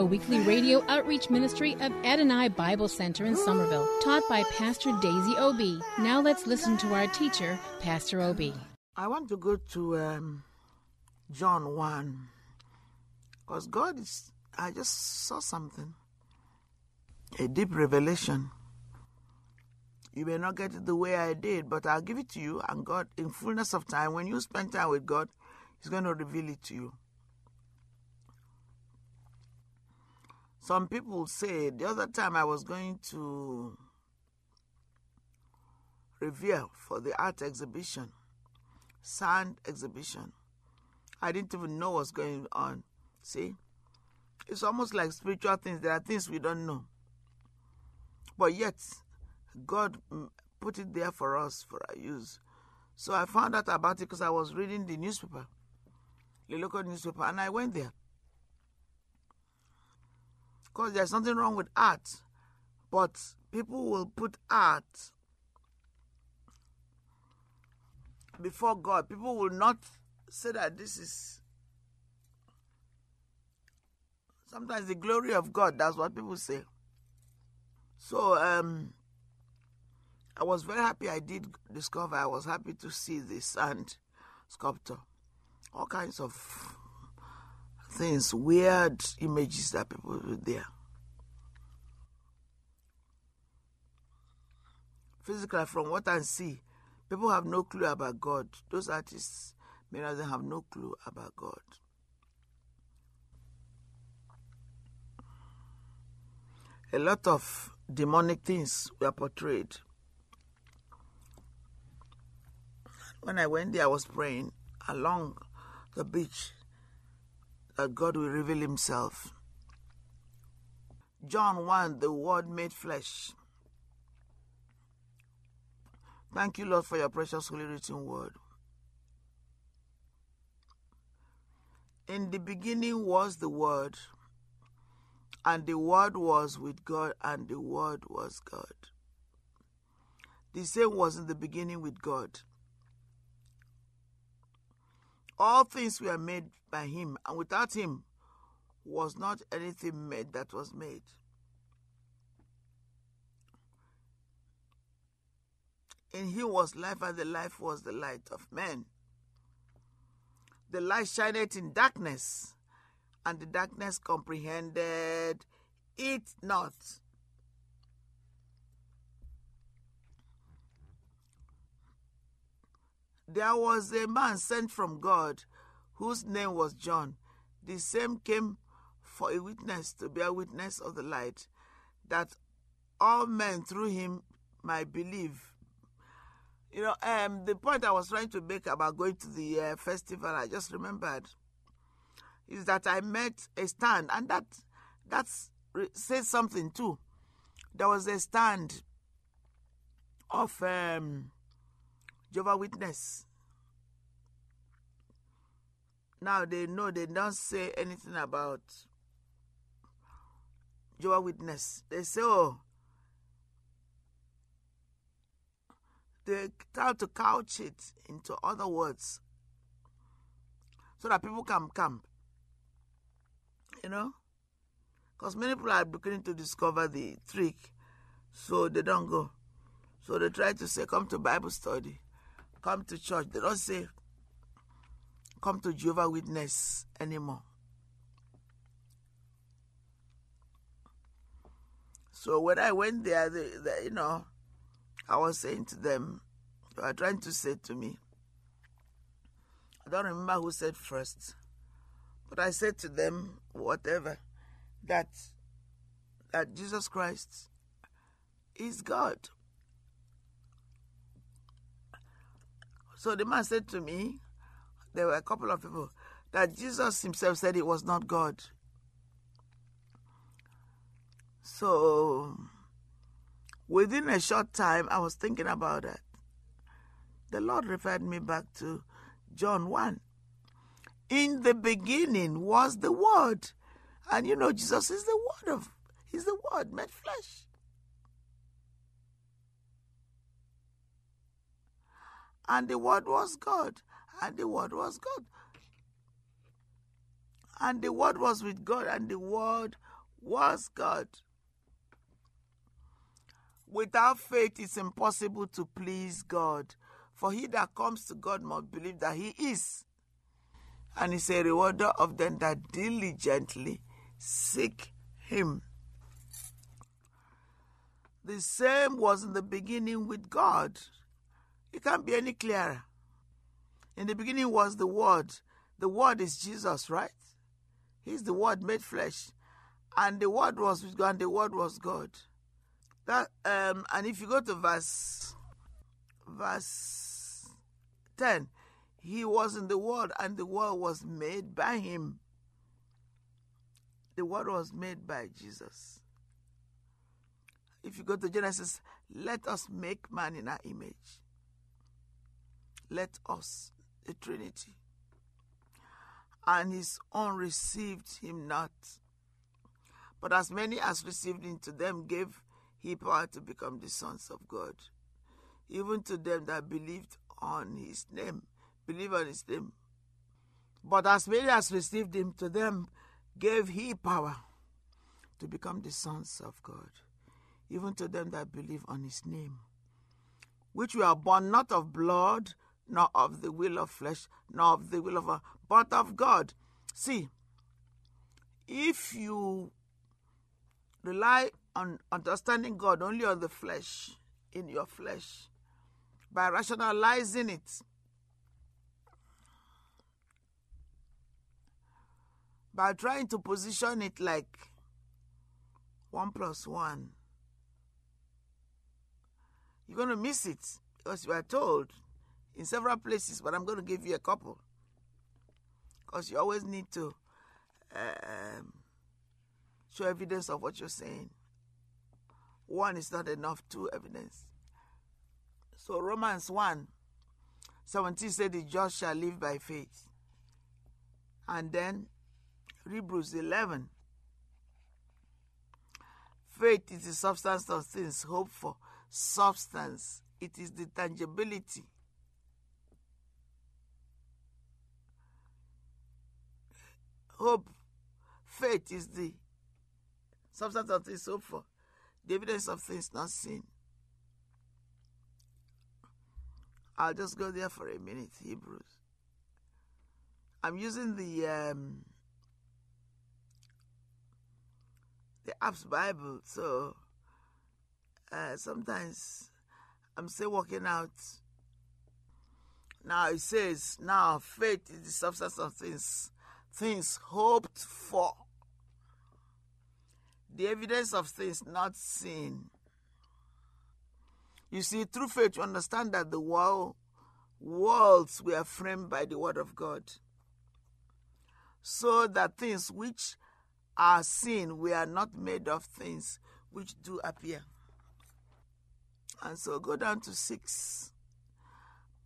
A weekly radio outreach ministry of Adonai Bible Center in Somerville, taught by Pastor Daisy Obi. Now let's listen to our teacher, Pastor Obi. I want to go to um, John 1 because God is, I just saw something, a deep revelation. You may not get it the way I did, but I'll give it to you. And God, in fullness of time, when you spend time with God, He's going to reveal it to you. Some people say the other time I was going to Revere for the art exhibition, sand exhibition. I didn't even know what's going on. See? It's almost like spiritual things. There are things we don't know. But yet, God put it there for us, for our use. So I found out about it because I was reading the newspaper, the local newspaper, and I went there. Because there's nothing wrong with art, but people will put art before God. People will not say that this is sometimes the glory of God. That's what people say. So um, I was very happy I did discover. I was happy to see the sand sculptor. All kinds of things, weird images that people put there. Physically, from what I see, people have no clue about God. Those artists, many of them have no clue about God. A lot of demonic things were portrayed. When I went there, I was praying along the beach God will reveal Himself. John 1, the Word made flesh. Thank you, Lord, for your precious holy written word. In the beginning was the Word, and the Word was with God, and the Word was God. The same was in the beginning with God. All things were made by Him, and without Him was not anything made that was made. In him was life, and the life was the light of men. The light shineth in darkness, and the darkness comprehended it not. There was a man sent from God whose name was John. The same came for a witness to bear witness of the light, that all men through him might believe. You know, um, the point I was trying to make about going to the uh, festival, I just remembered, is that I met a stand, and that that's says something too. There was a stand of um, Jehovah Witness. Now they know they don't say anything about Jehovah Witness. They say, oh, they try to couch it into other words so that people can come. You know? Because many people are beginning to discover the trick, so they don't go. So they try to say, come to Bible study, come to church. They don't say, come to Jehovah Witness anymore. So when I went there, they, they, you know, I was saying to them, they were trying to say to me, I don't remember who said first, but I said to them, whatever that that Jesus Christ is God. So the man said to me, there were a couple of people, that Jesus himself said he was not God. So within a short time, I was thinking about that. The Lord referred me back to John 1. In the beginning was the Word. And you know, Jesus is the Word of, He's the Word made flesh. And the Word was God. And the Word was God. And the Word was with God. And the Word was God. Without faith, it's impossible to please God. For he that comes to God must believe that he is. And he's a rewarder of them that diligently seek him. The same was in the beginning with God. It can't be any clearer. In the beginning was the Word. The Word is Jesus, right? He's the Word made flesh. And the Word was with God, and the Word was God. That um, and if you go to verse verse ten, he was in the world, and the world was made by him. The world was made by Jesus. If you go to Genesis, let us make man in our image. Let us, the Trinity. And his own received him not. But as many as received him to them gave he power to become the sons of God, even to them that believed on his name. Believe on his name. But as many as received him, to them gave he power to become the sons of God, even to them that believe on his name, which were born not of blood, nor of the will of flesh, nor of the will of a, but of God. See, if you rely on understanding God only on the flesh, in your flesh, by rationalizing it, by trying to position it like one plus one, you're going to miss it because you are told in several places, but I'm going to give you a couple because you always need to um, show evidence of what you're saying. One is not enough, two evidence. So Romans 1 17 said the just shall live by faith. And then Hebrews 11 faith is the substance of things hoped for. Substance, it is the tangibility. Hope, faith is the substance of things hoped for, the evidence of things not seen. I'll just go there for a minute, Hebrews. I'm using the um, the apps Bible, so uh, sometimes I'm still working out. Now it says, now faith is the substance of things, things hoped for, the evidence of things not seen. You see, through faith, you understand that the world, worlds were framed by the word of God, so that things which are seen were not made of things which do appear. And so go down to six.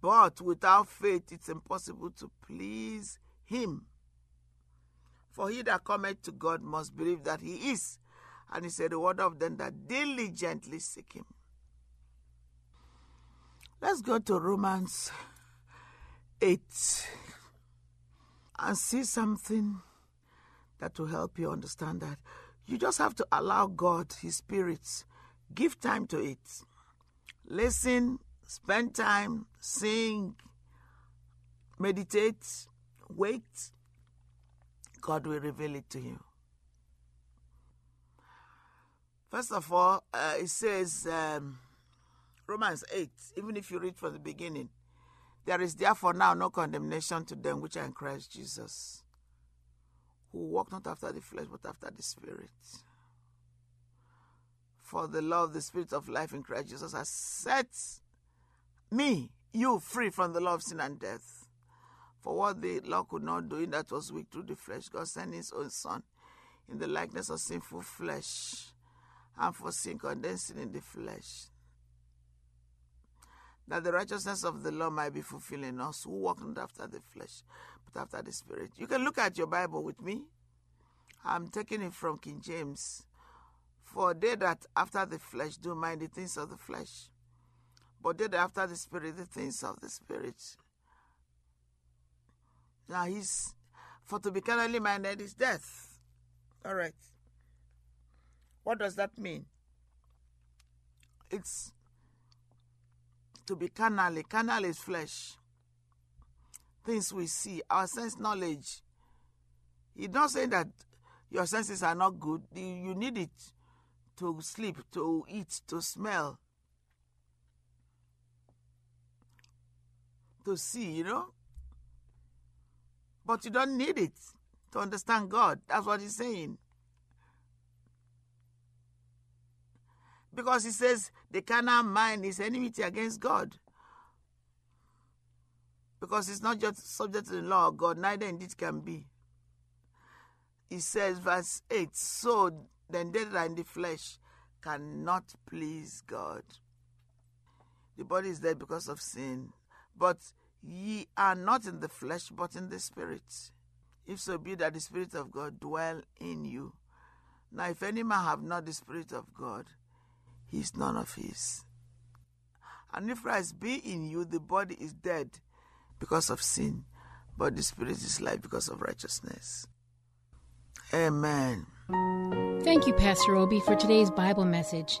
But without faith, it's impossible to please Him. For he that cometh to God must believe that He is, and He said, The word of them that diligently seek Him. Let's go to Romans 8 and see something that will help you understand that. You just have to allow God, His Spirit, give time to it. Listen, spend time, sing, meditate, wait. God will reveal it to you. First of all, uh, it says, um, Romans 8, even if you read from the beginning, there is therefore now no condemnation to them which are in Christ Jesus, who walk not after the flesh, but after the Spirit. For the law of the Spirit of life in Christ Jesus has set me, you, free from the law of sin and death. For what the law could not do, in that was weak through the flesh, God sent his own Son in the likeness of sinful flesh, and for sin condemned sin in the flesh, that the righteousness of the law might be fulfilled in us who walk not after the flesh, but after the Spirit. You can look at your Bible with me. I'm taking it from King James. For they that after the flesh do mind the things of the flesh, but they that after the Spirit the things of the Spirit. Now he's for to be carnally minded is death. All right. What does that mean? It's to be carnally. Carnal is flesh. Things we see, our sense knowledge. He's not saying that your senses are not good. You need it to sleep, to eat, to smell, to see, you know. But you don't need it to understand God. That's what he's saying. Because he says the carnal mind is enmity against God. Because it's not just subject to the law of God, neither indeed can be. He says, verse 8 So then are in the flesh cannot please God. The body is dead because of sin, but ye are not in the flesh, but in the spirit. If so be that the Spirit of God dwell in you. Now, if any man have not the Spirit of God, he is none of his. And if Christ be in you, the body is dead because of sin, but the Spirit is life because of righteousness. Amen. Thank you, Pastor Obi, for today's Bible message.